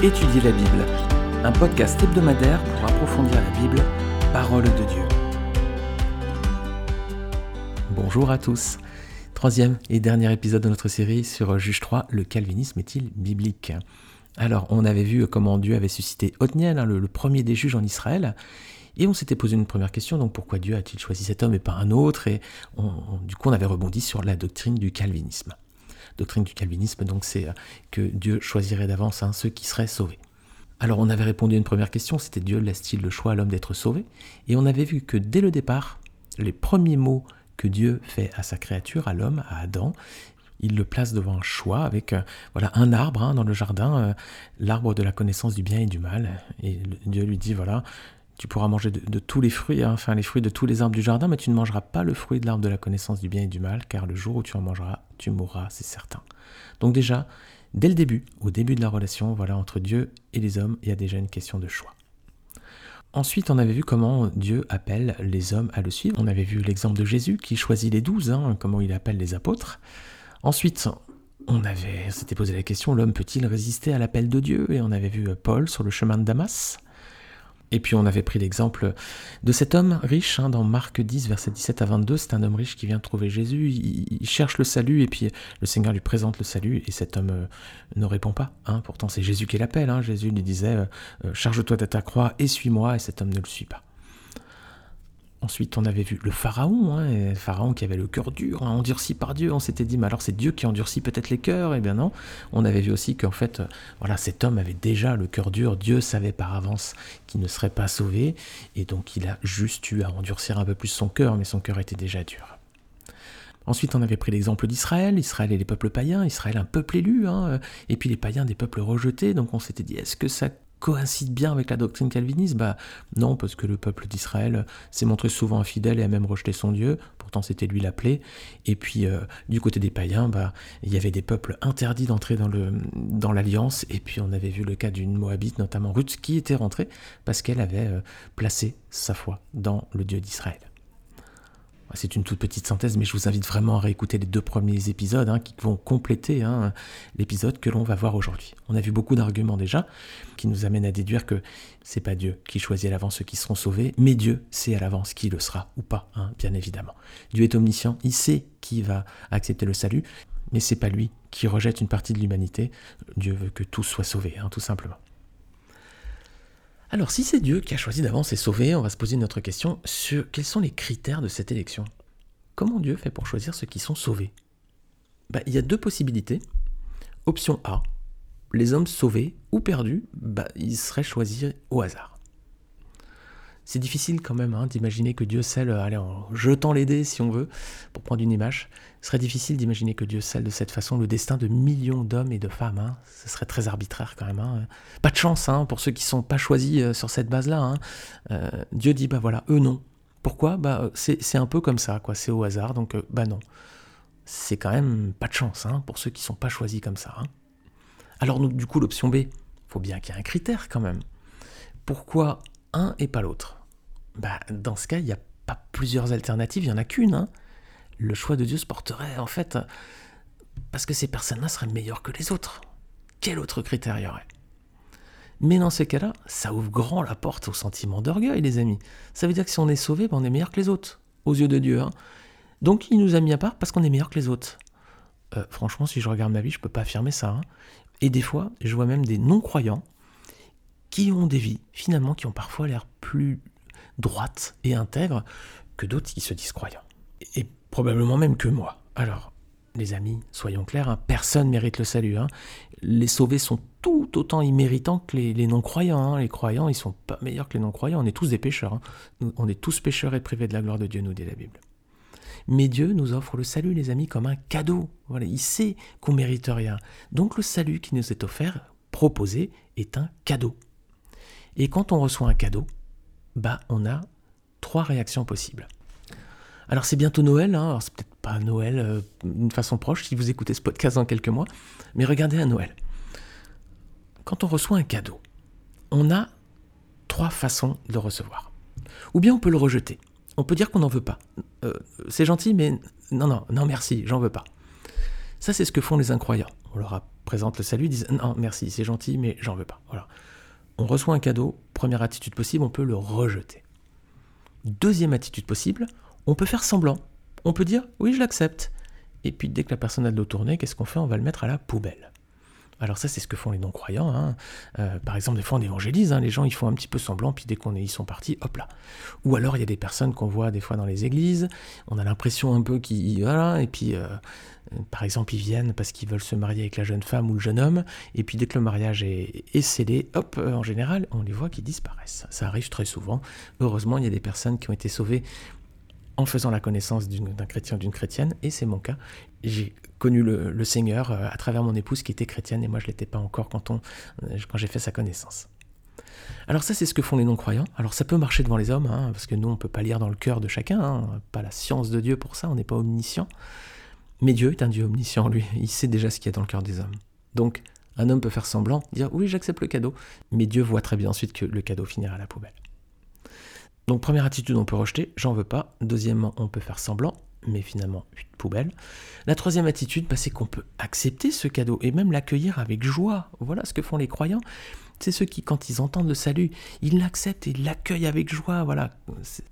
Étudier la Bible, un podcast hebdomadaire pour approfondir la Bible, parole de Dieu. Bonjour à tous. Troisième et dernier épisode de notre série sur Juge 3, le calvinisme est-il biblique? Alors, on avait vu comment Dieu avait suscité Othniel, hein, le, premier des juges en Israël, et on s'était posé une première question, donc pourquoi Dieu a-t-il choisi cet homme et pas un autre? Et du coup, on avait rebondi sur la doctrine du calvinisme doctrine du calvinisme, donc c'est euh, que Dieu choisirait d'avance hein, ceux qui seraient sauvés. Alors on avait répondu à une première question, c'était Dieu laisse-t-il le choix à l'homme d'être sauvé? Et on avait vu que dès le départ, les premiers mots que Dieu fait à sa créature, à l'homme, à Adam, il le place devant un choix avec euh, voilà un arbre hein, dans le jardin, euh, l'arbre de la connaissance du bien et du mal. Et Dieu lui dit voilà, tu pourras manger de, tous les fruits, hein, enfin les fruits de tous les arbres du jardin, mais tu ne mangeras pas le fruit de l'arbre de la connaissance du bien et du mal, car le jour où tu en mangeras, tu mourras, c'est certain. Donc déjà, dès le début, au début de la relation, voilà, entre Dieu et les hommes, il y a déjà une question de choix. Ensuite, on avait vu comment Dieu appelle les hommes à le suivre. On avait vu l'exemple de Jésus qui choisit les douze, hein, comment il appelle les apôtres. Ensuite, on avait, s'était posé la question, l'homme peut-il résister à l'appel de Dieu? Et on avait vu Paul sur le chemin de Damas. Et puis on avait pris l'exemple de cet homme riche hein, dans Marc 10, verset 17 à 22. C'est un homme riche qui vient trouver Jésus, il, cherche le salut et puis le Seigneur lui présente le salut et cet homme euh, ne répond pas. Hein. Pourtant c'est Jésus qui l'appelle. Hein. Jésus lui disait euh, euh, Charge-toi de ta croix et suis-moi et cet homme ne le suit pas. Ensuite, on avait vu le pharaon, hein, le pharaon qui avait le cœur dur, hein, endurci par Dieu. On s'était dit, mais alors c'est Dieu qui endurcit peut-être les cœurs? Eh bien non. On avait vu aussi qu'en fait, voilà, cet homme avait déjà le cœur dur. Dieu savait par avance qu'il ne serait pas sauvé, et donc il a juste eu à endurcir un peu plus son cœur, mais son cœur était déjà dur. Ensuite, on avait pris l'exemple d'Israël, Israël et les peuples païens, Israël un peuple élu, hein, et puis les païens des peuples rejetés. Donc on s'était dit, est-ce que ça coïncide bien avec la doctrine calviniste Bah non, parce que le peuple d'Israël s'est montré souvent infidèle et a même rejeté son Dieu, pourtant c'était lui l'appelé. Et puis euh, du côté des païens, bah, il y avait des peuples interdits d'entrer dans, l'alliance, et puis on avait vu le cas d'une Moabite, notamment Ruth, qui était rentrée parce qu'elle avait euh, placé sa foi dans le Dieu d'Israël. C'est une toute petite synthèse, mais je vous invite vraiment à réécouter les deux premiers épisodes hein, qui vont compléter hein, l'épisode que l'on va voir aujourd'hui. On a vu beaucoup d'arguments déjà qui nous amènent à déduire que c'est pas Dieu qui choisit à l'avance ceux qui seront sauvés, mais Dieu sait à l'avance qui le sera ou pas, hein, bien évidemment. Dieu est omniscient, il sait qui va accepter le salut, mais c'est pas lui qui rejette une partie de l'humanité. Dieu veut que tous soient sauvés, tout simplement. Alors si c'est Dieu qui a choisi d'avance et on va se poser notre question sur quels sont les critères de cette élection. Comment Dieu fait pour choisir ceux qui sont sauvés? Bah, Il y a deux possibilités. Option A, les hommes sauvés ou perdus, bah, ils seraient choisis au hasard. C'est difficile quand même hein, d'imaginer que Dieu scelle, allez, en jetant les dés si on veut, pour prendre une image, ce serait difficile d'imaginer que Dieu scelle de cette façon le destin de millions d'hommes et de femmes. Hein. Ce serait très arbitraire quand même. Hein. Pas de chance hein, pour ceux qui sont pas choisis euh, sur cette base-là. Euh, Dieu dit, bah voilà, eux non. Pourquoi? Bah, c'est, un peu comme ça, quoi. c'est au hasard, donc euh, bah non. C'est quand même pas de chance pour ceux qui sont pas choisis comme ça. Alors du coup, l'option B, faut bien qu'il y ait un critère quand même. Pourquoi un et pas l'autre? Bah, dans ce cas, il n'y a pas plusieurs alternatives, il n'y en a qu'une. Hein. Le choix de Dieu se porterait en fait parce que ces personnes-là seraient meilleures que les autres. Quel autre critère y aurait? Mais dans ce cas-là, ça ouvre grand la porte au sentiment d'orgueil, les amis. Ça veut dire que si on est sauvé, ben, on est meilleur que les autres, aux yeux de Dieu. Hein. Donc il nous a mis à part parce qu'on est meilleur que les autres. Euh, franchement, si je regarde ma vie, je ne peux pas affirmer ça. Hein. Et des fois, je vois même des non-croyants qui ont des vies, finalement, qui ont parfois l'air plus droite et intègre que d'autres qui se disent croyants. Et probablement même que moi. Alors, les amis, soyons clairs, hein, personne mérite le salut. Hein. Les sauvés sont tout autant imméritants que les, non-croyants. Hein. Les croyants, ils sont pas meilleurs que les non-croyants. On est tous des pécheurs. on est tous pécheurs et privés de la gloire de Dieu, nous dit la Bible. Mais Dieu nous offre le salut, les amis, comme un cadeau. Voilà, il sait qu'on mérite rien. Donc le salut qui nous est offert, proposé, est un cadeau. Et quand on reçoit un cadeau, bah, on a trois réactions possibles. Alors c'est bientôt Noël, hein. alors c'est peut-être pas Noël euh, d'une façon proche si vous écoutez ce podcast dans quelques mois, mais regardez à Noël. Quand on reçoit un cadeau, on a trois façons de le recevoir. Ou bien on peut le rejeter. On peut dire qu'on n'en veut pas. Euh, c'est gentil, mais non, non, non, merci, j'en veux pas. Ça, c'est ce que font les incroyants. On leur présente le salut disent non, merci, c'est gentil, mais j'en veux pas. Voilà. On reçoit un cadeau, première attitude possible, on peut le rejeter. Deuxième attitude possible, on peut faire semblant. On peut dire oui, je l'accepte. Et puis dès que la personne a de l'eau tournée, qu'est-ce qu'on fait? On va le mettre à la poubelle. Alors ça, c'est ce que font les non-croyants. Hein. Euh, par exemple, des fois, on évangélise, hein. les gens, ils font un petit peu semblant, puis dès qu'on est, ils sont partis, hop là. Ou alors, il y a des personnes qu'on voit des fois dans les églises, on a l'impression un peu qu'ils... Voilà, et puis, euh, par exemple, ils viennent parce qu'ils veulent se marier avec la jeune femme ou le jeune homme, et puis dès que le mariage est, est scellé, hop, euh, en général, on les voit qui disparaissent. Ça arrive très souvent. Heureusement, il y a des personnes qui ont été sauvées en faisant la connaissance d'un chrétien ou d'une chrétienne, et c'est mon cas. J'ai connu le, Seigneur euh, à travers mon épouse qui était chrétienne, et moi je ne l'étais pas encore euh, quand j'ai fait sa connaissance. Alors ça, c'est ce que font les non-croyants. Alors ça peut marcher devant les hommes, hein, parce que nous, on ne peut pas lire dans le cœur de chacun, hein, pas la science de Dieu pour ça, on n'est pas omniscient. Mais Dieu est un Dieu omniscient, lui, il sait déjà ce qu'il y a dans le cœur des hommes. Donc, un homme peut faire semblant, dire oui, j'accepte le cadeau, mais Dieu voit très bien ensuite que le cadeau finira à la poubelle. Donc première attitude, on peut rejeter, j'en veux pas. Deuxièmement, on peut faire semblant, mais finalement, poubelle. La troisième attitude, bah, c'est qu'on peut accepter ce cadeau et même l'accueillir avec joie. Voilà ce que font les croyants. C'est ceux qui, quand ils entendent le salut, ils l'acceptent et l'accueillent avec joie. Voilà,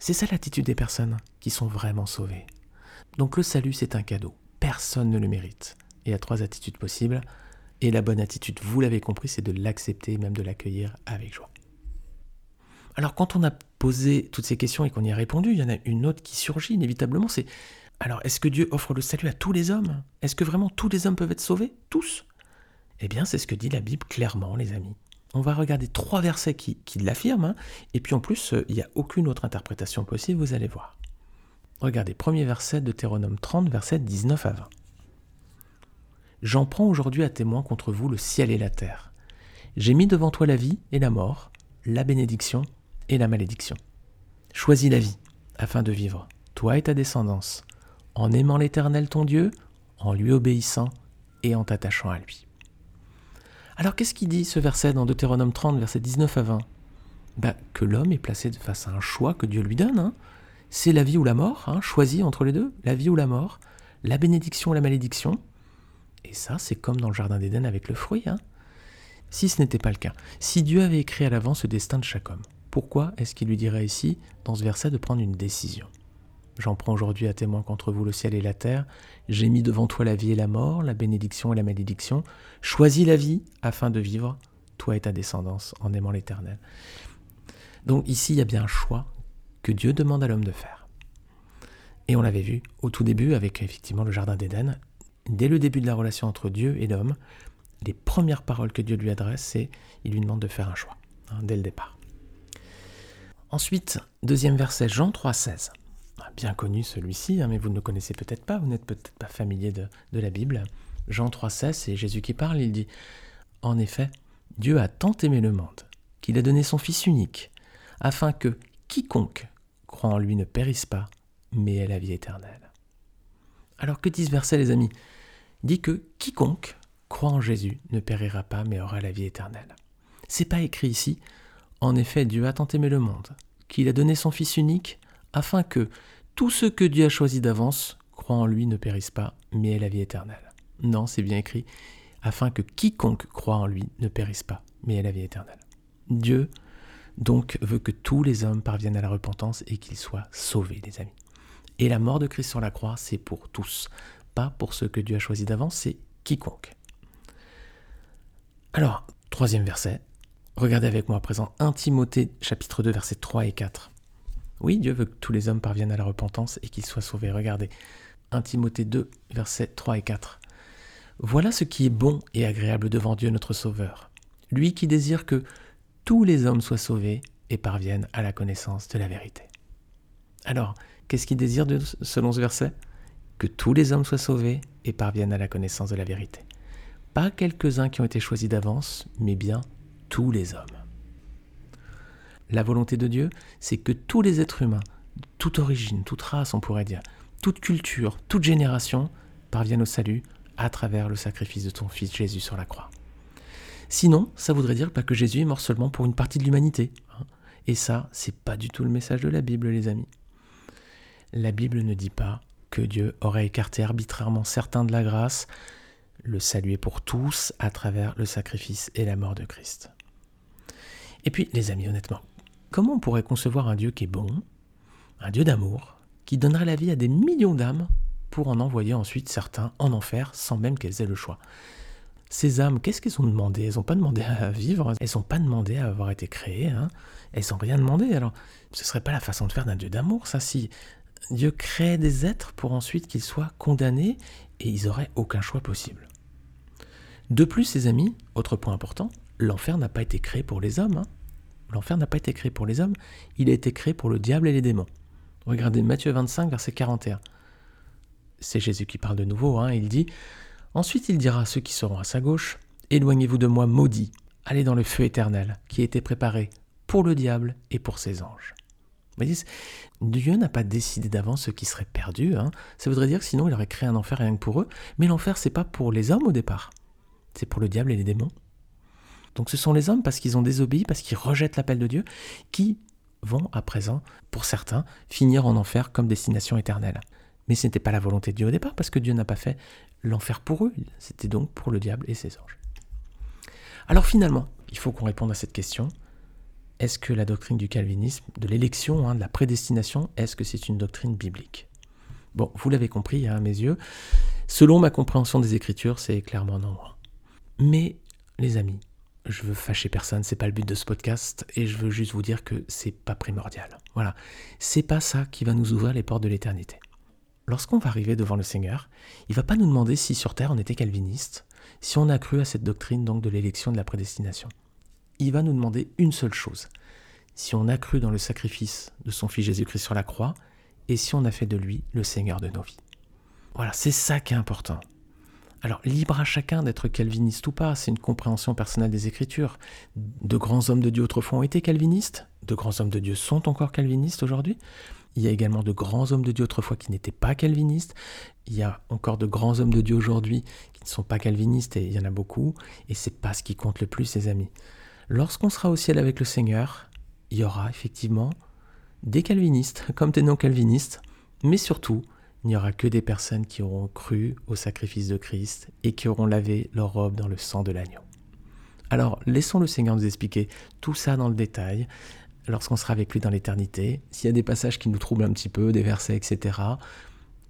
c'est ça l'attitude des personnes qui sont vraiment sauvées. Donc le salut, c'est un cadeau. Personne ne le mérite. Il y a trois attitudes possibles. Et la bonne attitude, vous l'avez compris, c'est de l'accepter et même de l'accueillir avec joie. Alors quand on a posé toutes ces questions et qu'on y a répondu, il y en a une autre qui surgit inévitablement, c'est alors est-ce que Dieu offre le salut à tous les hommes? Est-ce que vraiment tous les hommes peuvent être sauvés? Tous? Eh bien c'est ce que dit la Bible clairement les amis. On va regarder trois versets qui, l'affirment, hein, et puis en plus euh, il n'y a aucune autre interprétation possible, vous allez voir. Regardez, premier verset de Théronome 30, verset 19 à 20. J'en prends aujourd'hui à témoin contre vous le ciel et la terre. J'ai mis devant toi la vie et la mort, la bénédiction et la malédiction. Choisis la vie, afin de vivre, toi et ta descendance, en aimant l'Éternel ton Dieu, en lui obéissant et en t'attachant à lui. Alors qu'est-ce qu'il dit ce verset dans Deutéronome 30, verset 19 à 20 bah, Que l'homme est placé face à un choix que Dieu lui donne. Hein. C'est la vie ou la mort, hein, choisi entre les deux, la vie ou la mort, la bénédiction ou la malédiction. Et ça, c'est comme dans le Jardin d'Éden avec le fruit. Hein. Si ce n'était pas le cas, si Dieu avait écrit à l'avance le destin de chaque homme, pourquoi est-ce qu'il lui dirait ici, dans ce verset, de prendre une décision? J'en prends aujourd'hui à témoin contre vous le ciel et la terre. J'ai mis devant toi la vie et la mort, la bénédiction et la malédiction. Choisis la vie afin de vivre, toi et ta descendance, en aimant l'Éternel. Donc ici, il y a bien un choix que Dieu demande à l'homme de faire. Et on l'avait vu au tout début avec effectivement le Jardin d'Éden. Dès le début de la relation entre Dieu et l'homme, les premières paroles que Dieu lui adresse, c'est il lui demande de faire un choix, hein, dès le départ. Ensuite, deuxième verset, Jean 3,16. Ah, bien connu celui-ci, hein, mais vous ne le connaissez peut-être pas, vous n'êtes peut-être pas familier de, de la Bible. Jean 3,16, c'est Jésus qui parle, il dit En effet, Dieu a tant aimé le monde qu'il a donné son Fils unique, afin que quiconque croit en lui ne périsse pas, mais ait la vie éternelle. Alors que dit ce verset, les amis? Il dit que quiconque croit en Jésus ne périra pas, mais aura la vie éternelle. C'est pas écrit ici en effet, Dieu a tant aimé le monde, qu'il a donné son Fils unique, afin que tous ceux que Dieu a choisis d'avance croient en lui ne périssent pas, mais aient la vie éternelle. Non, c'est bien écrit, afin que quiconque croit en lui ne périsse pas, mais ait la vie éternelle. Dieu, donc, veut que tous les hommes parviennent à la repentance et qu'ils soient sauvés, les amis. Et la mort de Christ sur la croix, c'est pour tous, pas pour ceux que Dieu a choisis d'avance, c'est quiconque. Alors, troisième verset, Regardez avec moi à présent 1 Timothée chapitre 2 versets 3 et 4. Oui, Dieu veut que tous les hommes parviennent à la repentance et qu'ils soient sauvés. Regardez 1 Timothée 2 versets 3 et 4. Voilà ce qui est bon et agréable devant Dieu notre Sauveur, lui qui désire que tous les hommes soient sauvés et parviennent à la connaissance de la vérité. Alors, qu'est-ce qu'il désire selon ce verset? Que tous les hommes soient sauvés et parviennent à la connaissance de la vérité. Pas quelques-uns qui ont été choisis d'avance, mais bien tous les hommes. La volonté de Dieu, c'est que tous les êtres humains, toute origine, toute race, on pourrait dire, toute culture, toute génération, parviennent au salut à travers le sacrifice de ton Fils Jésus sur la croix. Sinon, ça voudrait dire que Jésus est mort seulement pour une partie de l'humanité. Hein. Et ça, c'est pas du tout le message de la Bible, les amis. La Bible ne dit pas que Dieu aurait écarté arbitrairement certains de la grâce, Le salut est pour tous à travers le sacrifice et la mort de Christ. Et puis, les amis, honnêtement, comment on pourrait concevoir un Dieu qui est bon, un Dieu d'amour, qui donnerait la vie à des millions d'âmes pour en envoyer ensuite certains en enfer sans même qu'elles aient le choix? Ces âmes, qu'est-ce qu'elles ont demandé? Elles n'ont pas demandé à vivre, elles n'ont pas demandé à avoir été créées, hein. elles n'ont rien demandé. Alors, ce ne serait pas la façon de faire d'un Dieu d'amour, ça, si Dieu crée des êtres pour ensuite qu'ils soient condamnés et ils n'auraient aucun choix possible. De plus, ces amis, autre point important, l'enfer n'a pas été créé pour les hommes. Hein. L'enfer n'a pas été créé pour les hommes, il a été créé pour le diable et les démons. Regardez Matthieu 25, verset 41. C'est Jésus qui parle de nouveau, hein. il dit Ensuite il dira à ceux qui seront à sa gauche, Éloignez-vous de moi, maudits, allez dans le feu éternel, qui a été préparé pour le diable et pour ses anges. Vous voyez, Dieu n'a pas décidé d'avance ce qui serait perdu. Hein. Ça voudrait dire que sinon il aurait créé un enfer rien que pour eux. Mais l'enfer, c'est pas pour les hommes au départ. C'est pour le diable et les démons. Donc ce sont les hommes, parce qu'ils ont désobéi, parce qu'ils rejettent l'appel de Dieu, qui vont à présent, pour certains, finir en enfer comme destination éternelle. Mais ce n'était pas la volonté de Dieu au départ, parce que Dieu n'a pas fait l'enfer pour eux, c'était donc pour le diable et ses anges. Alors finalement, il faut qu'on réponde à cette question. Est-ce que la doctrine du calvinisme, de l'élection, hein, de la prédestination, est-ce que c'est une doctrine biblique? Bon, vous l'avez compris hein, à mes yeux, selon ma compréhension des Écritures, c'est clairement non. Mais, les amis, je veux fâcher personne, c'est pas le but de ce podcast, et je veux juste vous dire que c'est pas primordial. Voilà, c'est pas ça qui va nous ouvrir les portes de l'éternité lorsqu'on va arriver devant le Seigneur, il va pas nous demander si sur terre on était calviniste, si on a cru à cette doctrine donc de l'élection de la prédestination. Il va nous demander une seule chose si on a cru dans le sacrifice de son Fils Jésus-Christ sur la croix et si on a fait de lui le Seigneur de nos vies. Voilà, c'est ça qui est important. Alors, libre à chacun d'être calviniste ou pas, c'est une compréhension personnelle des Écritures. De grands hommes de Dieu autrefois ont été calvinistes, de grands hommes de Dieu sont encore calvinistes aujourd'hui, il y a également de grands hommes de Dieu autrefois qui n'étaient pas calvinistes. Il y a encore de grands hommes de Dieu aujourd'hui qui ne sont pas calvinistes et il y en a beaucoup. Et c'est pas ce qui compte le plus, les amis. Lorsqu'on sera au ciel avec le Seigneur, il y aura effectivement des calvinistes comme des non-calvinistes, mais surtout, il n'y aura que des personnes qui auront cru au sacrifice de Christ et qui auront lavé leur robe dans le sang de l'agneau. Alors, laissons le Seigneur nous expliquer tout ça dans le détail lorsqu'on sera avec lui dans l'éternité. S'il y a des passages qui nous troublent un petit peu, des versets, etc.,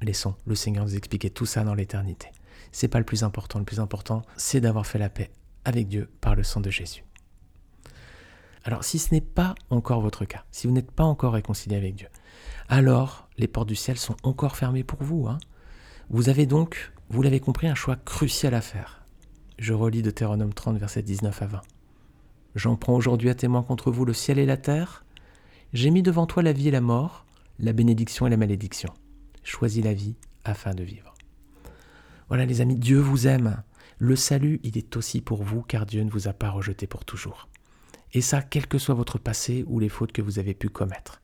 laissons le Seigneur nous expliquer tout ça dans l'éternité. C'est pas le plus important. Le plus important, c'est d'avoir fait la paix avec Dieu par le sang de Jésus. Alors, si ce n'est pas encore votre cas, si vous n'êtes pas encore réconcilié avec Dieu, alors les portes du ciel sont encore fermées pour vous. Hein. Vous avez donc, vous l'avez compris, un choix crucial à faire. Je relis Deutéronome 30, versets 19 à 20. J'en prends aujourd'hui à témoin contre vous le ciel et la terre. J'ai mis devant toi la vie et la mort, la bénédiction et la malédiction. Choisis la vie afin de vivre. Voilà les amis, Dieu vous aime. Le salut, il est aussi pour vous car Dieu ne vous a pas rejeté pour toujours. Et ça, quel que soit votre passé ou les fautes que vous avez pu commettre.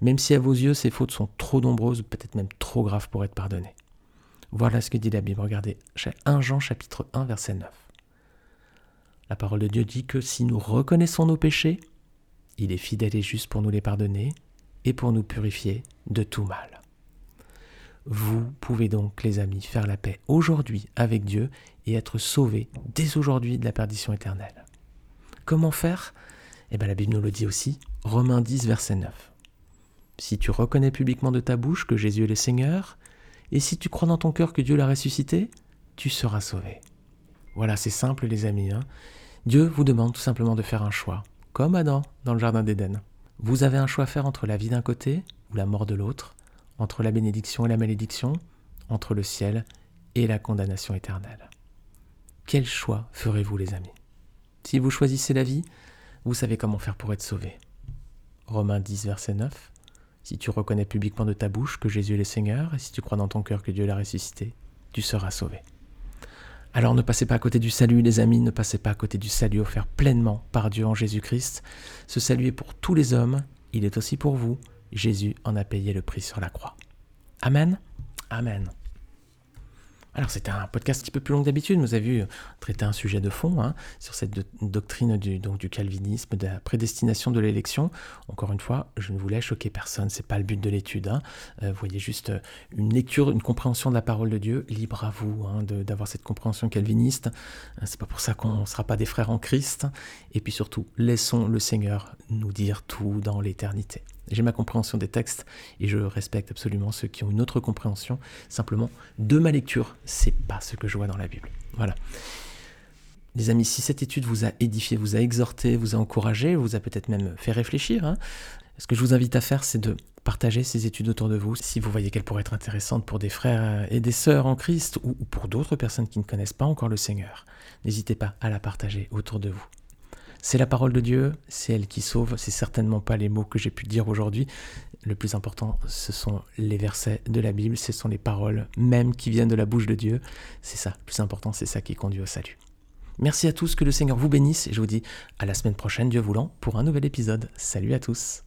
Même si à vos yeux ces fautes sont trop nombreuses, peut-être même trop graves pour être pardonnées. Voilà ce que dit la Bible. Regardez, 1 Jean chapitre 1 verset 9. La parole de Dieu dit que si nous reconnaissons nos péchés, il est fidèle et juste pour nous les pardonner et pour nous purifier de tout mal. Vous pouvez donc, les amis, faire la paix aujourd'hui avec Dieu et être sauvés dès aujourd'hui de la perdition éternelle. Comment faire? Eh bien, la Bible nous le dit aussi, Romains 10, verset 9. Si tu reconnais publiquement de ta bouche que Jésus est le Seigneur, et si tu crois dans ton cœur que Dieu l'a ressuscité, tu seras sauvé. Voilà, c'est simple les amis. Hein. Dieu vous demande tout simplement de faire un choix, comme Adam dans le Jardin d'Éden. Vous avez un choix à faire entre la vie d'un côté ou la mort de l'autre, entre la bénédiction et la malédiction, entre le ciel et la condamnation éternelle. Quel choix ferez-vous les amis? Si vous choisissez la vie, vous savez comment faire pour être sauvé. Romains 10, verset 9. Si tu reconnais publiquement de ta bouche que Jésus est le Seigneur, et si tu crois dans ton cœur que Dieu l'a ressuscité, tu seras sauvé. Alors ne passez pas à côté du salut, les amis, ne passez pas à côté du salut offert pleinement par Dieu en Jésus-Christ. Ce salut est pour tous les hommes, il est aussi pour vous. Jésus en a payé le prix sur la croix. Amen. Amen. Alors c'était un podcast un petit peu plus long que d'habitude, vous avez vu, euh, traiter un sujet de fond hein, sur cette doctrine du, donc, du calvinisme, de la prédestination de l'élection. Encore une fois, je ne voulais choquer personne, c'est pas le but de l'étude. Hein. Euh, vous voyez juste euh, une lecture, une compréhension de la parole de Dieu, libre à vous hein, d'avoir cette compréhension calviniste. C'est pas pour ça qu'on ne sera pas des frères en Christ. Et puis surtout, laissons le Seigneur nous dire tout dans l'éternité. J'ai ma compréhension des textes et je respecte absolument ceux qui ont une autre compréhension. Simplement, de ma lecture, c'est pas ce que je vois dans la Bible. Voilà. Les amis, si cette étude vous a édifié, vous a exhorté, vous a encouragé, vous a peut-être même fait réfléchir, hein, ce que je vous invite à faire, c'est de partager ces études autour de vous. Si vous voyez qu'elles pourraient être intéressantes pour des frères et des sœurs en Christ ou pour d'autres personnes qui ne connaissent pas encore le Seigneur, n'hésitez pas à la partager autour de vous. C'est la parole de Dieu, c'est elle qui sauve, c'est certainement pas les mots que j'ai pu dire aujourd'hui. Le plus important, ce sont les versets de la Bible, ce sont les paroles même qui viennent de la bouche de Dieu. C'est ça, le plus important, c'est ça qui conduit au salut. Merci à tous, que le Seigneur vous bénisse et je vous dis à la semaine prochaine, Dieu voulant, pour un nouvel épisode. Salut à tous.